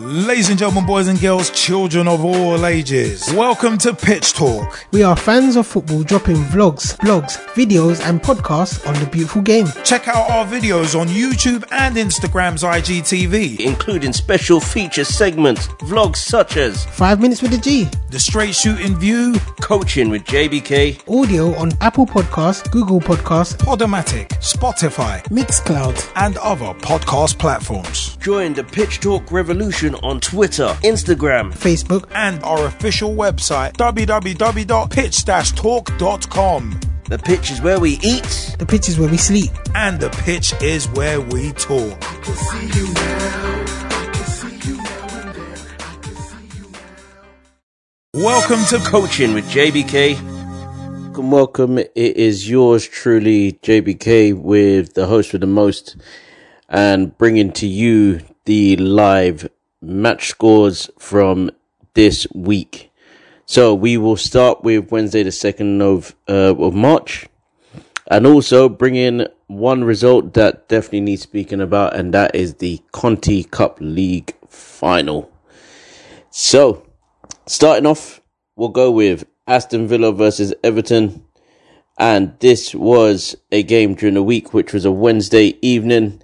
Ladies and gentlemen, boys and girls, children of all ages, welcome to Pitch Talk. We are fans of football dropping vlogs, blogs, videos, and podcasts on the beautiful game. Check out our videos on YouTube and Instagram's IGTV, including special feature segments, vlogs such as 5 Minutes with the G, The Straight Shooting View, Coaching with JBK, audio on Apple Podcasts, Google Podcasts, Podomatic, Spotify, Mixcloud, and other podcast platforms. Join the Pitch Talk revolution on Twitter, Instagram, Facebook, and our official website www.pitch-talk.com. The pitch is where we eat. The pitch is where we sleep. And the pitch is where we talk. Welcome to Coaching with JBK. Welcome, welcome. It is yours truly, JBK, with the host with the most, and bringing to you the live match scores from this week. So we will start with Wednesday, the second of uh, of March, and also bring in one result that definitely needs speaking about, and that is the Conti Cup League final. So, starting off, we'll go with Aston Villa versus Everton, and this was a game during the week, which was a Wednesday evening.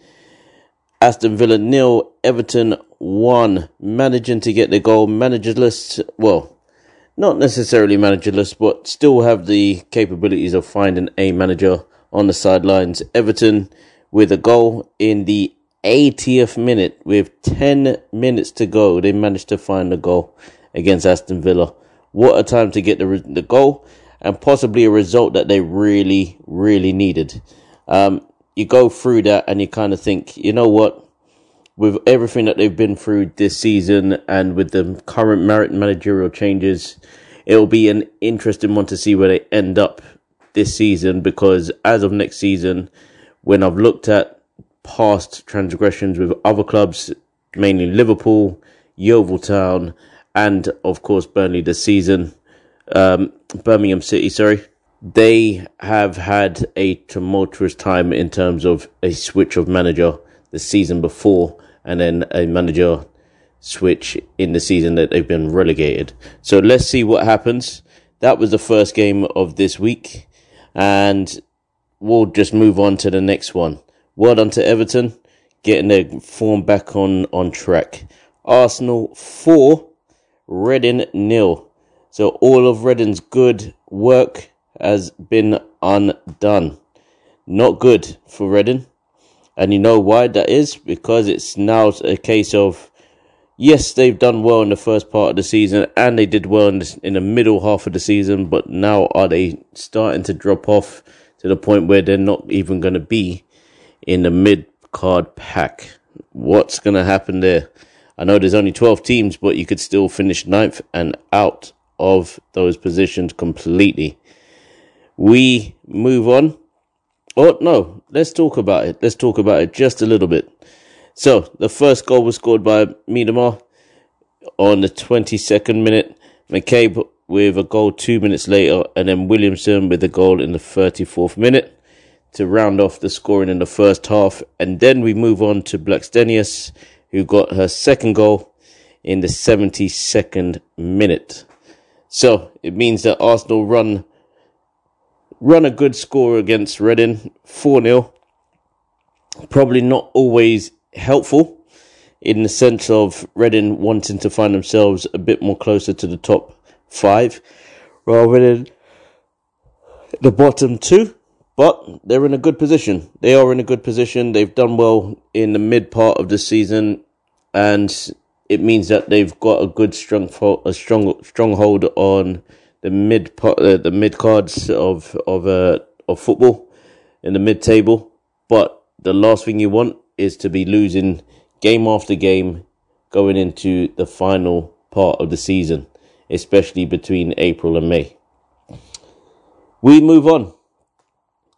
Aston Villa nil, Everton one, managing to get the goal managerless. Well, not necessarily managerless, but still have the capabilities of finding a manager on the sidelines. Everton with a goal in the 80th minute with 10 minutes to go. They managed to find the goal against Aston Villa. What a time to get the, the goal and possibly a result that they really, really needed. Um, you go through that and you kind of think, you know what? with everything that they've been through this season and with the current merit managerial changes, it'll be an interesting one to see where they end up this season because as of next season, when I've looked at past transgressions with other clubs, mainly Liverpool, Yeovil Town, and of course Burnley this season, um, Birmingham City, sorry, they have had a tumultuous time in terms of a switch of manager the season before and then a manager switch in the season that they've been relegated. So let's see what happens. That was the first game of this week, and we'll just move on to the next one. Well done to Everton, getting their form back on, on track. Arsenal 4, Reading nil. So all of Reading's good work has been undone. Not good for Reading. And you know why that is? Because it's now a case of, yes, they've done well in the first part of the season and they did well in the, in the middle half of the season, but now are they starting to drop off to the point where they're not even going to be in the mid card pack? What's going to happen there? I know there's only 12 teams, but you could still finish ninth and out of those positions completely. We move on Oh, no, let's talk about it. Let's talk about it just a little bit. So, the first goal was scored by Miedema on the 22nd minute. McCabe with a goal two minutes later, and then Williamson with a goal in the 34th minute to round off the scoring in the first half. And then we move on to Blackstenius, who got her second goal in the 72nd minute. So, it means that Arsenal run run a good score against Reading, 4 0. Probably not always helpful in the sense of Reading wanting to find themselves a bit more closer to the top five rather than the bottom two. But they're in a good position. They are in a good position. They've done well in the mid part of the season, and it means that they've got a good strong a strong stronghold on the mid uh, the mid cards of of uh, of football in the mid table. But the last thing you want is to be losing game after game going into the final part of the season, especially between April and May. We move on.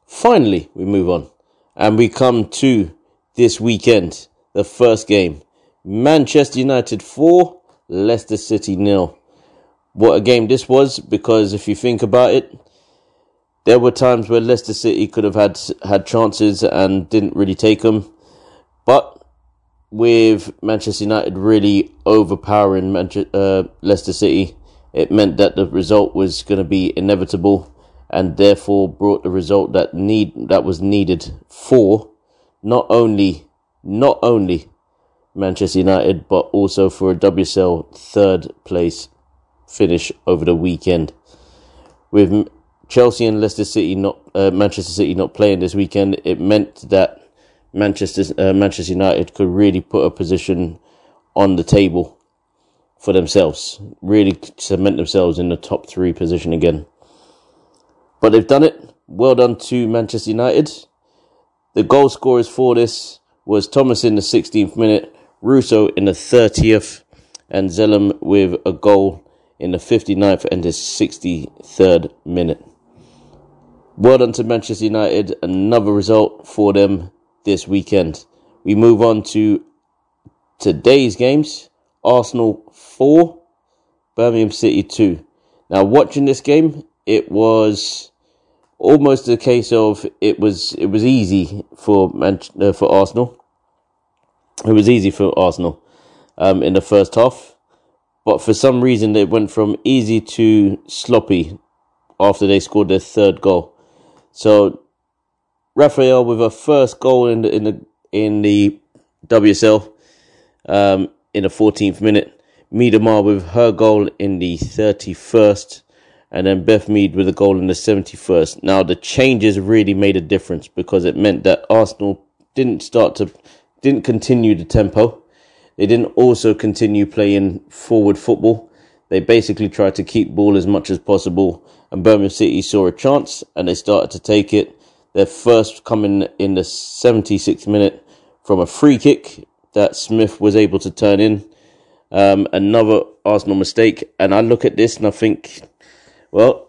Finally, we move on. And we come to this weekend, the first game. Manchester United 4, Leicester City nil what a game this was because if you think about it, there were times where Leicester City could have had had chances and didn't really take them, but with Manchester United really overpowering Manchester, uh, Leicester City. It meant that the result was going to be inevitable, and therefore brought the result that need that was needed for not only not only Manchester United, but also for a WSL third place finish over the weekend. With Chelsea and Leicester City not uh, Manchester City not playing this weekend, it meant that Manchester uh, Manchester United could really put a position on the table for themselves, really cement themselves in the top three position again. But they've done it. Well done to Manchester United. The goal scorers for this was Thomas in the 16th minute, Russo in the 30th, and Zelem with a goal in the 59th and the 63rd minute. Well done to Manchester United. Another result for them this weekend. We move on to today's games. Arsenal 4, Birmingham City 2. Now, watching this game, it was almost a case of it was it was easy for Man- uh, for Arsenal. It was easy for Arsenal um, in the first half, but for some reason they went from easy to sloppy after they scored their third goal. So Rafaelle with a first goal in the in the in the WSL um, in the 14th minute. Miedema with her goal in the 31st, and then Beth Mead with a goal in the 71st. Now the changes really made a difference because it meant that Arsenal didn't start to didn't continue the tempo. They didn't also continue playing forward football. They basically tried to keep ball as much as possible, and Birmingham City saw a chance and they started to take it. Their first coming in the 76th minute from a free kick that Smith was able to turn in. Um, another Arsenal mistake. And I look at this and I think, well,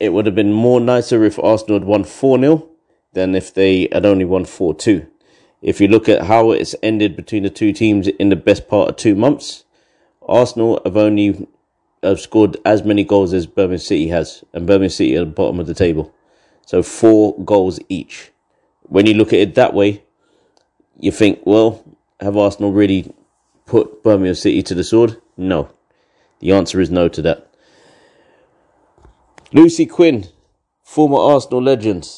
it would have been more nicer if Arsenal had won 4 0 than if they had only won 4 2. If you look at how it's ended between the two teams in the best part of two months, Arsenal have only have scored as many goals as Birmingham City has, and Birmingham City are at the bottom of the table. So four goals each. When you look at it that way, you think, well, have Arsenal really put Birmingham City to the sword? No. The answer is no to that. Lucy Quinn, former Arsenal legend.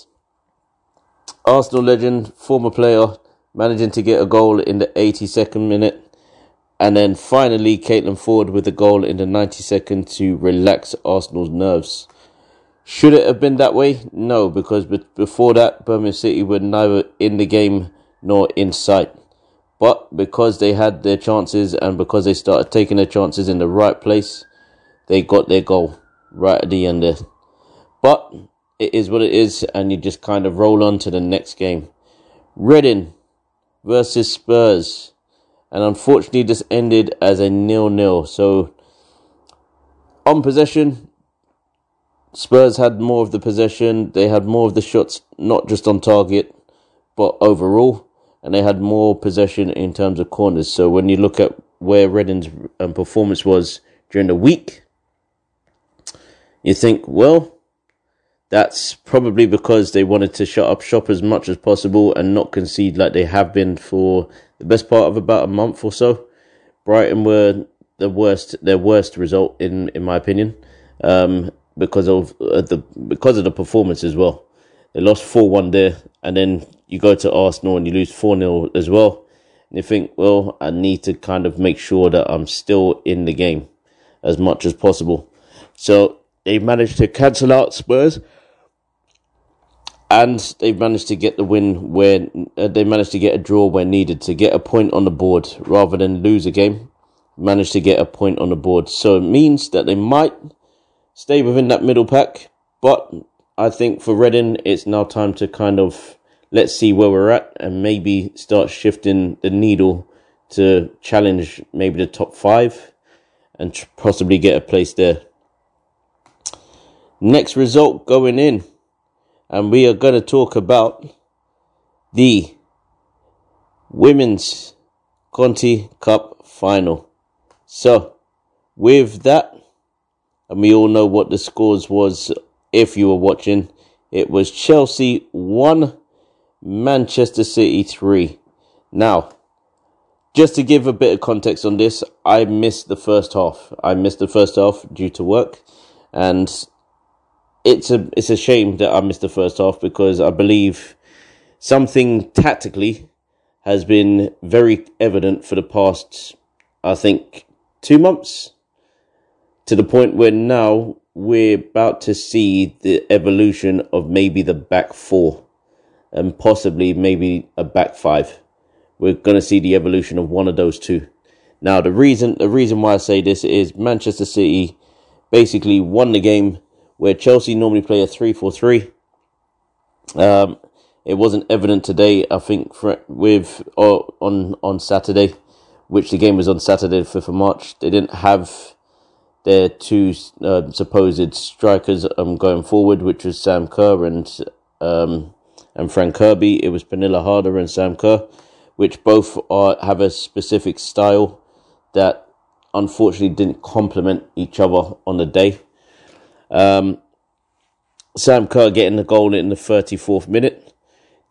Arsenal legend, former player, managing to get a goal in the 82nd minute. And then finally, Caitlin Foord with a goal in the 92nd to relax Arsenal's nerves. Should it have been that way? No, because before that, Birmingham City were neither in the game nor in sight. But because they had their chances and because they started taking their chances in the right place, they got their goal right at the end there. But it is what it is, and you just kind of roll on to the next game. Reading versus Spurs. And unfortunately, this ended as a nil-nil. So, on possession, Spurs had more of the possession. They had more of the shots, not just on target, but overall and they had more possession in terms of corners. So when you look at where Reading's um, performance was during the week, you think, well, that's probably because they wanted to shut up shop as much as possible and not concede like they have been for the best part of about a month or so. Brighton were the worst, their worst result in in my opinion, um, because of uh, the because of the performance as well. They lost four one there, and then you go to Arsenal and you lose 4 0 as well. And you think, well, I need to kind of make sure that I'm still in the game as much as possible. So they've managed to cancel out Spurs and they've managed to get the win where uh, they managed to get a draw where needed to get a point on the board rather than lose a game. Managed to get a point on the board. So it means that they might stay within that middle pack, but I think for Reading, it's now time to kind of let's see where we're at and maybe start shifting the needle to challenge maybe the top five and possibly get a place there. Next result going in, and we are going to talk about the Women's Conti Cup final. So, with that, and we all know what the scores was if you were watching, it was Chelsea 1 Manchester City 3. Now, just to give a bit of context on this, I missed the first half. I missed the first half due to work, and it's a it's a shame that I missed the first half because I believe something tactically has been very evident for the past, I think, two months, to the point where now we're about to see the evolution of maybe the back four and possibly maybe a back five. We're going to see the evolution of one of those two. Now, the reason the reason why I say this is Manchester City basically won the game where Chelsea normally play a three four three. Um, it wasn't evident today. I think for, with or uh, on on Saturday, which the game was on Saturday, the fifth of March. They didn't have their two uh, supposed strikers um, going forward, which was Sam Kerr and um, and Fran Kirby. It was Pernille Harder and Sam Kerr, which both are have a specific style that unfortunately didn't complement each other on the day. Um, Sam Kerr getting the goal in the 34th minute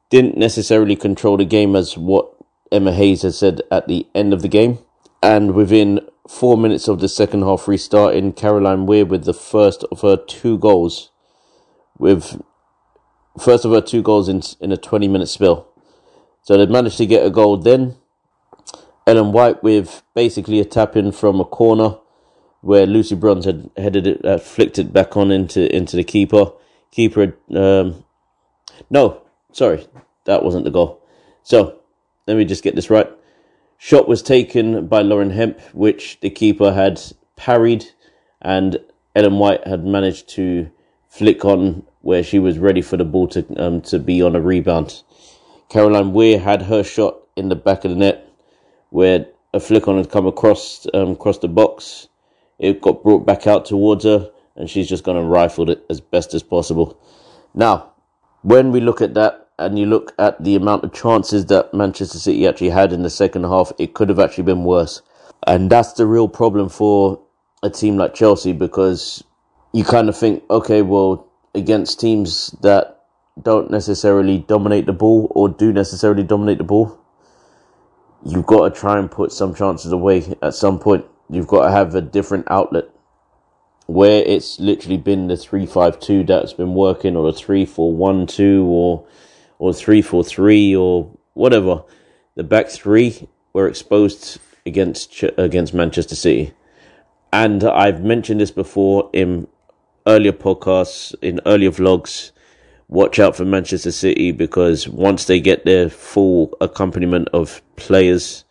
didn't necessarily control the game as what Emma Hayes had said at the end of the game. And within four minutes of the second half restarting, Caroline Weir with the first of her two goals, with first of her two goals in in a twenty minute spell. So they managed to get a goal then. Ellen White with basically a tap in from a corner where Lucy Bronze had headed it, uh, flicked it back on into into the keeper. Keeper, um, no, sorry, that wasn't the goal. So let me just get this right. Shot was taken by Lauren Hemp, which the keeper had parried, and Ellen White had managed to flick on where she was ready for the ball to um, to be on a rebound. Caroline Weir had her shot in the back of the net, where a flick on had come across um, across the box. It got brought back out towards her, and she's just going to rifle it as best as possible. Now, when we look at that, and you look at the amount of chances that Manchester City actually had in the second half, it could have actually been worse. And that's the real problem for a team like Chelsea because you kind of think, okay, well, against teams that don't necessarily dominate the ball or do necessarily dominate the ball, you've got to try and put some chances away at some point. You've got to have a different outlet where it's literally been the 3-5-2 that's been working or the 3-4-1-2 or or three four three or whatever, the back three were exposed against against Manchester City. And I've mentioned this before in earlier podcasts, in earlier vlogs. Watch out for Manchester City because once they get their full accompaniment of players,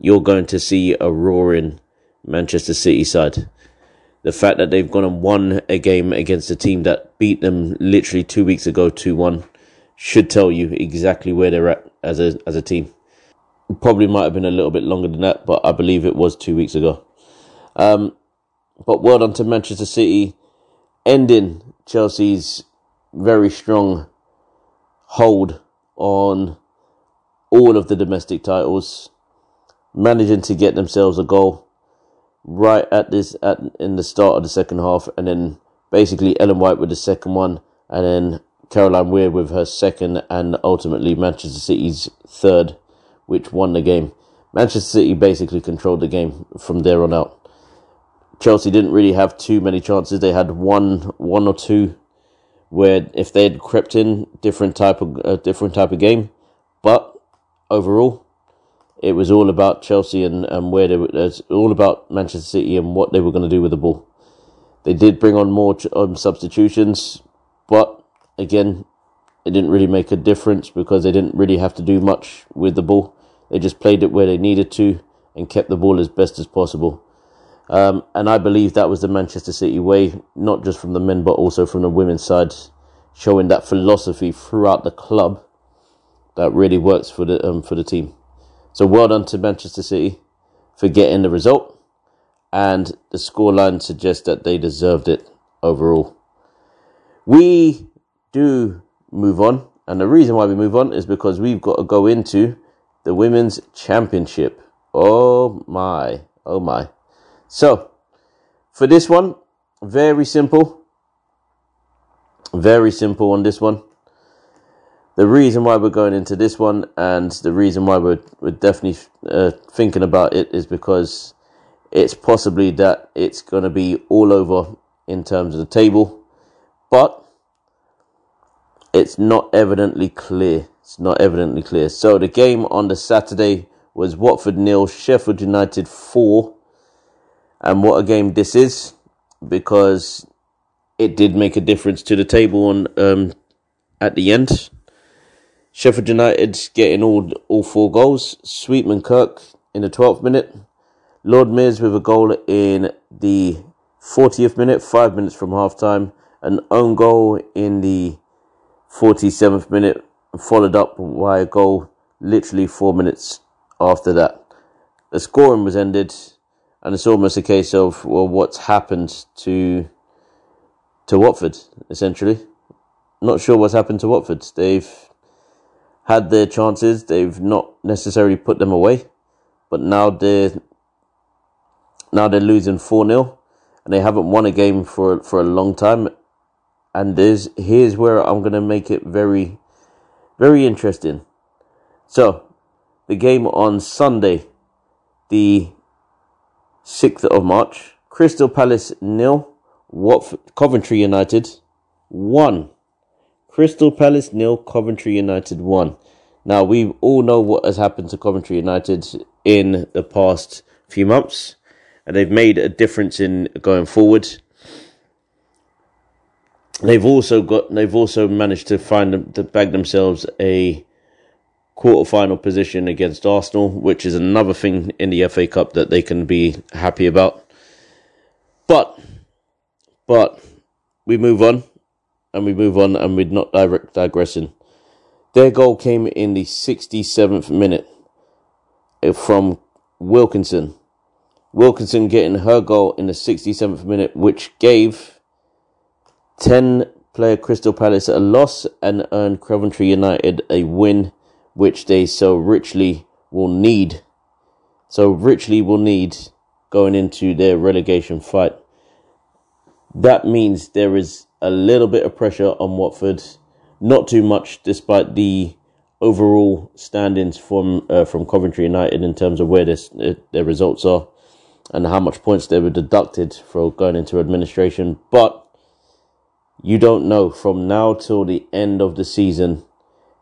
you're going to see a roaring Manchester City side. The fact that they've gone and won a game against a team that beat them literally two weeks ago, 2 1, should tell you exactly where they're at as a as a team. Probably might have been a little bit longer than that, but I believe it was two weeks ago. Um, but well done to Manchester City, ending Chelsea's very strong hold on all of the domestic titles, managing to get themselves a goal right at this at in the start of the second half, and then basically Ellen White with the second one, and then Caroline Weir with her second and ultimately Manchester City's third, which won the game. Manchester City basically controlled the game from there on out. Chelsea didn't really have too many chances. They had one, one or two, where if they had crept in, different type of a different type of game. But overall, it was all about Chelsea and, and where they were. It's all about Manchester City and what they were going to do with the ball. They did bring on more um, substitutions, but again, it didn't really make a difference because they didn't really have to do much with the ball. They just played it where they needed to and kept the ball as best as possible. Um, and I believe that was the Manchester City way, not just from the men but also from the women's side, showing that philosophy throughout the club that really works for the um, for the team. So well done to Manchester City for getting the result, and the scoreline suggests that they deserved it overall. We do move on. And the reason why we move on is because we've got to go into the Women's Championship. Oh my, oh my. So, for this one, very simple. Very simple on this one. The reason why we're going into this one and the reason why we're, we're definitely uh, thinking about it is because it's possibly that it's going to be all over in terms of the table, but it's not evidently clear. It's not evidently clear. So the game on the Saturday was Watford nil, Sheffield United four, and what a game this is because it did make a difference to the table on um, at the end. Sheffield United getting all all four goals. Sweetman Kirk in the 12th minute. Lord Mears with a goal in the 40th minute, five minutes from half time. An own goal in the 47th minute, followed up by a goal literally four minutes after that. The scoring was ended, and it's almost a case of well, what's happened to to Watford essentially. Not sure what's happened to Watford. They've had their chances. They've not necessarily put them away, but now they're now they're losing four 0 and they haven't won a game for for a long time. And there's here's where I'm gonna make it very, very interesting. So, the game on Sunday, the sixth of March, Crystal Palace nil, Watford, Coventry United one. Crystal Palace nil, Coventry United one. Now we all know what has happened to Coventry United in the past few months, and they've made a difference in going forward. They've also got they've also managed to find them, to bag themselves a quarter-final position against Arsenal, which is another thing in the FA Cup that they can be happy about. But but we move on and we move on and we're not direct digressing. Their goal came in the 67th minute uh, from Wilkinson. Wilkinson getting her goal in the 67th minute, which gave 10 player Crystal Palace a loss and earned Coventry United a win, which they so richly will need. So richly will need going into their relegation fight. That means there is a little bit of pressure on Watford, not too much, despite the overall standings from uh, from Coventry United in terms of where this, uh, their results are and how much points they were deducted for going into administration. But you don't know from now till the end of the season.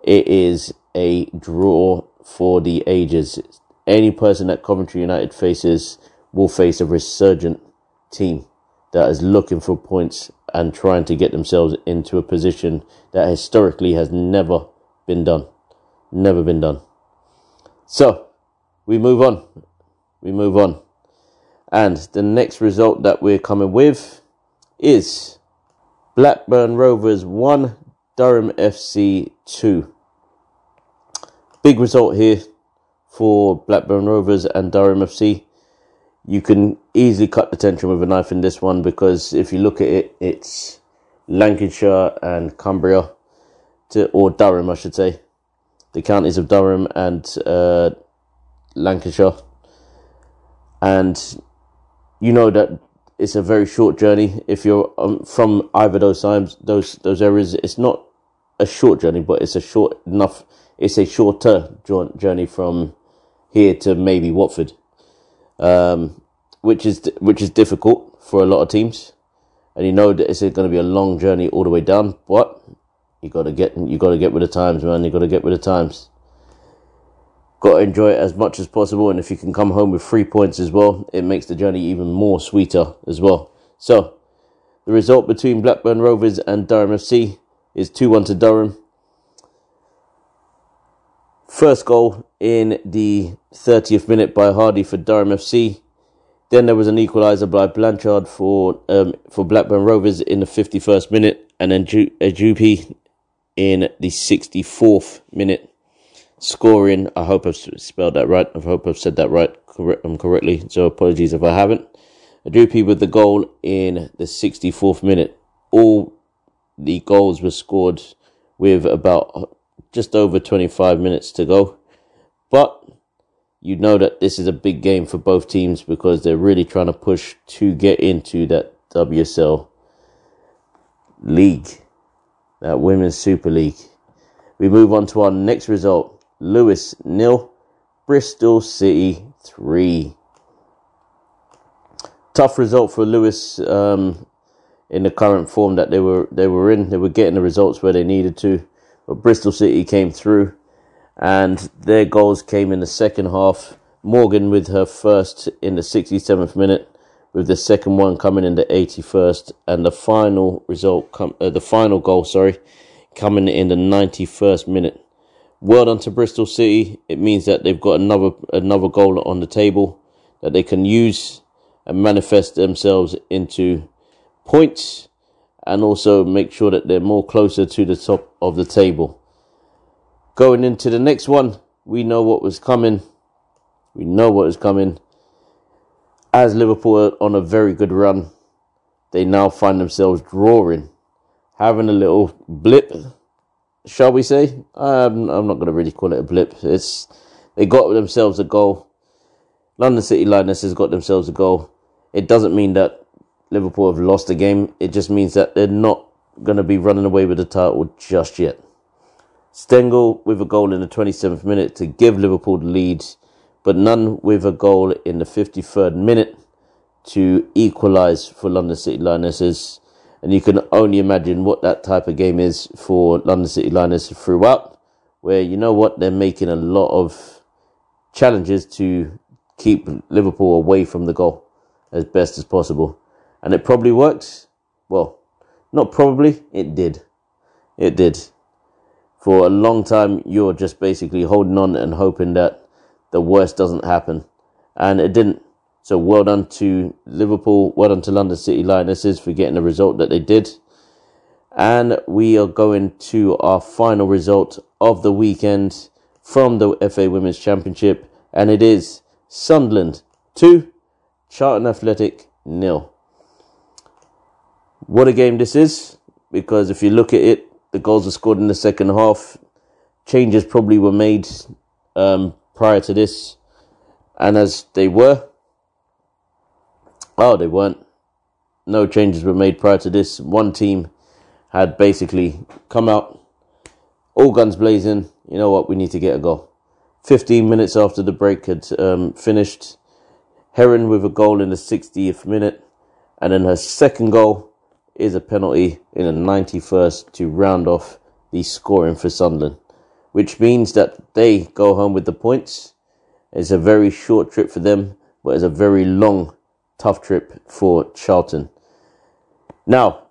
It is a draw for the ages. Any person that Coventry United faces will face a resurgent team that is looking for points and trying to get themselves into a position that historically has never been done. Never been done. So, we move on. We move on. And the next result that we're coming with is Blackburn Rovers 1, Durham FC 2. Big result here for Blackburn Rovers and Durham FC you can easily cut the tension with a knife in this one because if you look at it, it's Lancashire and Cumbria, to, or Durham, I should say, the counties of Durham and uh, Lancashire, and you know that it's a very short journey. If you're um, from either those times, those those areas, it's not a short journey, but it's a short enough. It's a shorter journey from here to maybe Watford um, which is which is difficult for a lot of teams. And you know that it's going to be a long journey all the way down, but you got to get you got to get with the times, man. You got to get with the times. Got to enjoy it as much as possible, and if you can come home with three points as well, it makes the journey even more sweeter as well. So, the result between Blackburn Rovers and Durham FC is two one to Durham. First goal in the 30th minute by Hardy for Durham FC. Then there was an equaliser by Blanchard for um, for Blackburn Rovers in the 51st minute, and then Ju- Ejupi in the 64th minute, scoring. I hope I've spelled that right. I hope I've said that right um, correctly. So apologies if I haven't. Ejupi with the goal in the 64th minute. All the goals were scored with about just over 25 minutes to go. But you know that this is a big game for both teams because they're really trying to push to get into that WSL league, that Women's Super League. We move on to our next result. Lewes nil, Bristol City three. Tough result for Lewes um, in the current form that they were they were in. They were getting the results where they needed to, but Bristol City came through, and their goals came in the second half. Morgan with her first in the 67th minute, with the second one coming in the 81st, and the final result, uh, the final goal, sorry, coming in the 91st minute. Well done to Bristol City. It means that they've got another another goal on the table that they can use and manifest themselves into points and also make sure that they're more closer to the top of the table. Going into the next one, we know what was coming. We know what is coming. As Liverpool on a very good run, they now find themselves drawing, having a little blip, shall we say? Um, I'm not going to really call it a blip. It's they got themselves a goal. London City Lionesses got themselves a goal. It doesn't mean that Liverpool have lost the game. It just means that they're not going to be running away with the title just yet. Stengel with a goal in the 27th minute to give Liverpool the lead, but none with a goal in the 53rd minute to equalise for London City Lionesses. And you can only imagine what that type of game is for London City Lionesses throughout, where you know what, they're making a lot of challenges to keep Liverpool away from the goal as best as possible. And it probably worked. Well, not probably, it did. It did. For a long time, you're just basically holding on and hoping that the worst doesn't happen. And it didn't. So well done to Liverpool, well done to London City Lionesses for getting the result that they did. And we are going to our final result of the weekend from the FA Women's Championship, and it is Sunderland 2, Charlton Athletic nil. What a game this is, because if you look at it, the goals were scored in the second half. Changes probably were made um, prior to this, and as they were, oh, they weren't. No changes were made prior to this. One team had basically come out, all guns blazing. You know what? We need to get a goal. 15 minutes after the break had um, finished, Heron with a goal in the 60th minute, and then her second goal is a penalty in the 91st to round off the scoring for Sunderland, which means that they go home with the points. It's a very short trip for them, but it's a very long, tough trip for Charlton. Now,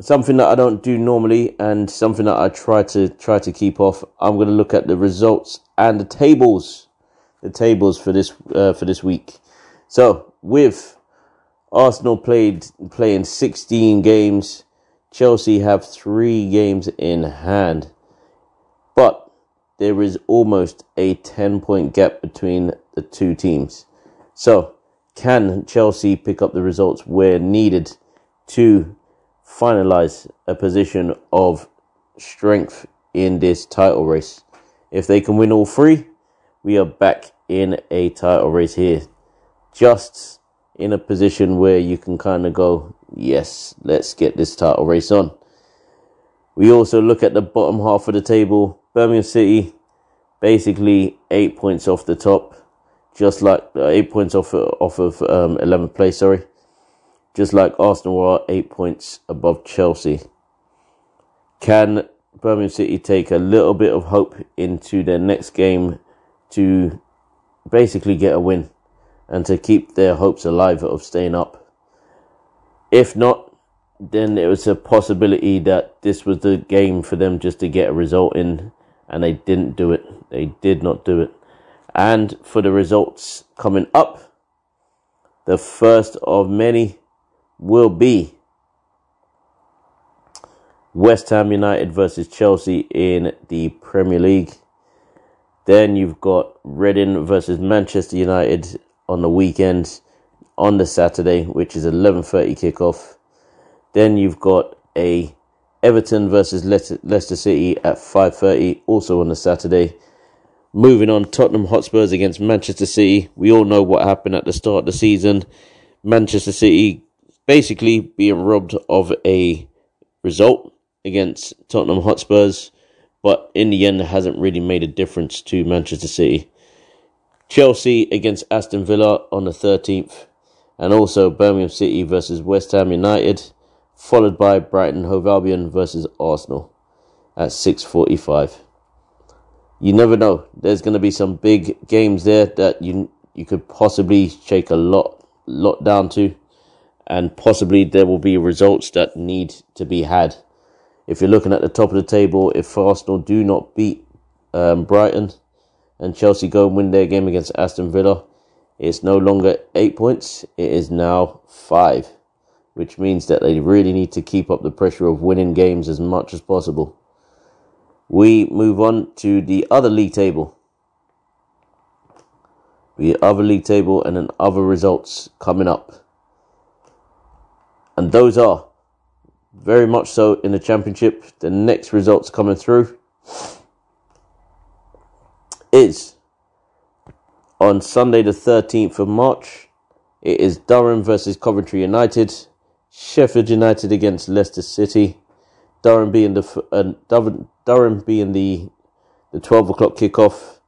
something that I don't do normally and something that I try to try to keep off. I'm going to look at the results and the tables, the tables for this uh, for this week. So with Arsenal played playing 16 games, Chelsea have three games in hand, but there is almost a 10 point gap between the two teams. So can Chelsea pick up the results where needed to finalize a position of strength in this title race. If they can win all three, we are back in a title race here. Just in a position where you can kind of go, yes, let's get this title race on. We also look at the bottom half of the table. Birmingham City, basically eight points off the top, just like uh, eight points off off of um, 11th place. Sorry, just like Arsenal are eight points above Chelsea. Can Birmingham City take a little bit of hope into their next game to basically get a win and to keep their hopes alive of staying up? If not, then it was a possibility that this was the game for them just to get a result in, and they didn't do it. They did not do it. And for the results coming up, the first of many will be West Ham United versus Chelsea in the Premier League. Then you've got Reading versus Manchester United on the weekend on the Saturday, which is 11:30 kickoff. Then you've got a Everton versus Leicester City at 5:30 also on the Saturday. Moving on, Tottenham Hotspurs against Manchester City. We all know what happened at the start of the season. Manchester City basically being robbed of a result against Tottenham Hotspurs but in the end, it hasn't really made a difference to Manchester City. Chelsea against Aston Villa on the 13th, and also Birmingham City versus West Ham United, followed by Brighton Hove Albion versus Arsenal at 6:45. You never know. There's going to be some big games there that you you could possibly shake a lot lot down to, and possibly there will be results that need to be had. If you're looking at the top of the table, if Arsenal do not beat um, Brighton and Chelsea go and win their game against Aston Villa, it's no longer eight points, it is now five, which means that they really need to keep up the pressure of winning games as much as possible. We move on to the other league table. The other league table and then other results coming up. And those are very much so in the championship. The next results coming through is on Sunday, the 13th of March. It is Durham versus Coventry United, Sheffield United against Leicester City, Durham being the uh, Durham, being the the 12 o'clock kickoff,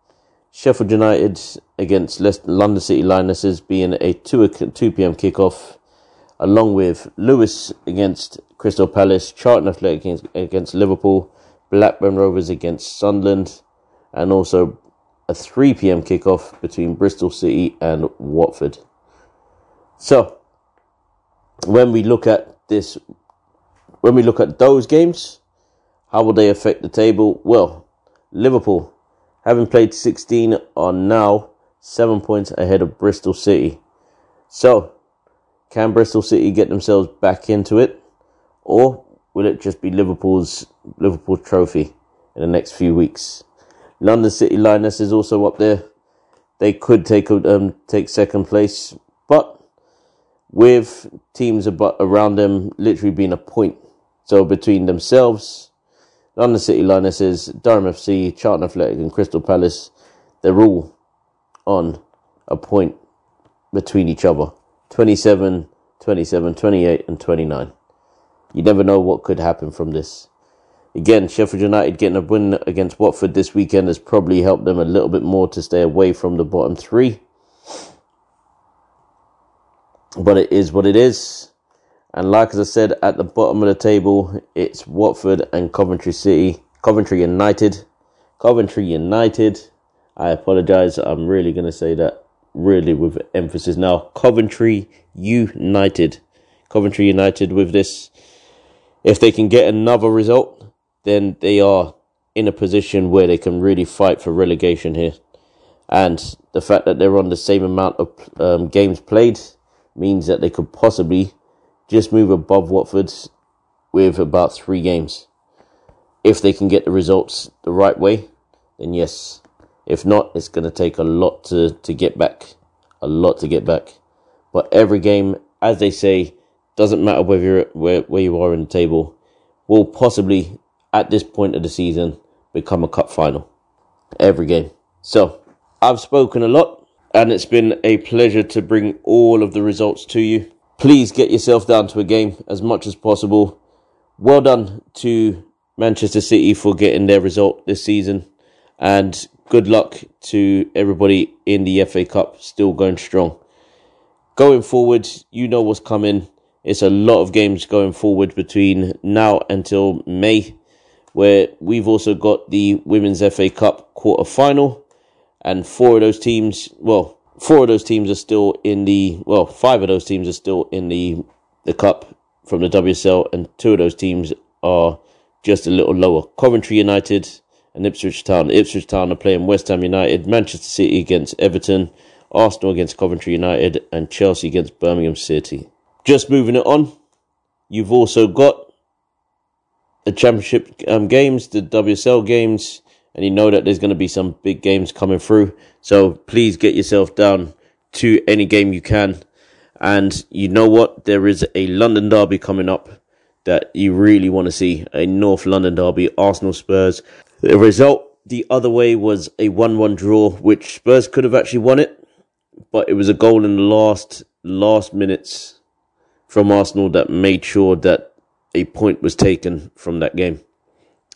Sheffield United against Leicester, London City Lionesses being a 2 2 p.m. kickoff, along with Lewes against Crystal Palace, Charlton Athletic against, against Liverpool, Blackburn Rovers against Sunderland, and also a 3 p.m. kickoff between Bristol City and Watford. So, when we look at this, when we look at those games, how will they affect the table? Well, Liverpool, having played 16, are now seven points ahead of Bristol City. So, can Bristol City get themselves back into it, or will it just be Liverpool's Liverpool trophy in the next few weeks? London City Lioness is also up there. They could take um, take second place, but with teams about around them literally being a point, so between themselves, London City Lionesses, Durham FC, Charlton Athletic, and Crystal Palace, they're all on a point between each other 27, 27, 28, and 29. You never know what could happen from this. Again, Sheffield United getting a win against Watford this weekend has probably helped them a little bit more to stay away from the bottom three. But it is what it is. And like as I said, at the bottom of the table, it's Watford and Coventry City. Coventry United. Coventry United. I apologize. I'm really going to say that really with emphasis now. Coventry United. Coventry United with this. If they can get another result, then they are in a position where they can really fight for relegation here. And the fact that they're on the same amount of um, games played means that they could possibly just move above Watford with about three games. If they can get the results the right way, then yes. If not, it's going to take a lot to, to get back. A lot to get back. But every game, as they say, doesn't matter whether where, where you are in the table, will possibly at this point of the season become a cup final every game. So I've spoken a lot and it's been a pleasure to bring all of the results to you. Please get yourself down to a game as much as possible. Well done to Manchester City for getting their result this season and good luck to everybody in the FA Cup still going strong. Going forward, you know what's coming. It's a lot of games going forward between now until May where we've also got the Women's FA Cup quarter final, and four of those teams, well, four of those teams are still in the, well, five of those teams are still in the the cup from the WSL, and two of those teams are just a little lower. Coventry United and Ipswich Town. Ipswich Town are playing West Ham United, Manchester City against Everton, Arsenal against Coventry United, and Chelsea against Birmingham City. Just moving it on, you've also got the championship um, games, the WSL games, and you know that there's going to be some big games coming through. So please get yourself down to any game you can. And you know what? There is a London derby coming up that you really want to see a North London derby, Arsenal Spurs. The result the other way was a 1 1 draw, which Spurs could have actually won it, but it was a goal in the last last minutes from Arsenal that made sure that a point was taken from that game.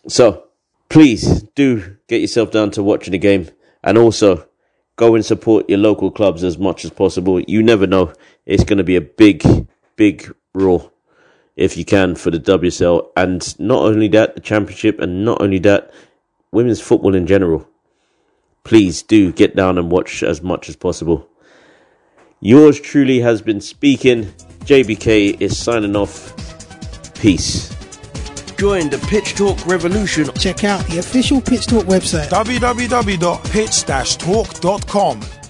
So please do get yourself down to watching the game and also go and support your local clubs as much as possible. You never know. It's going to be a big, big raw if you can for the WSL. And not only that, the championship, and not only that, women's football in general. Please do get down and watch as much as possible. Yours truly has been speaking. JBK is signing off. Peace. Join the Pitch Talk revolution. Check out the official Pitch Talk website. www.pitch-talk.com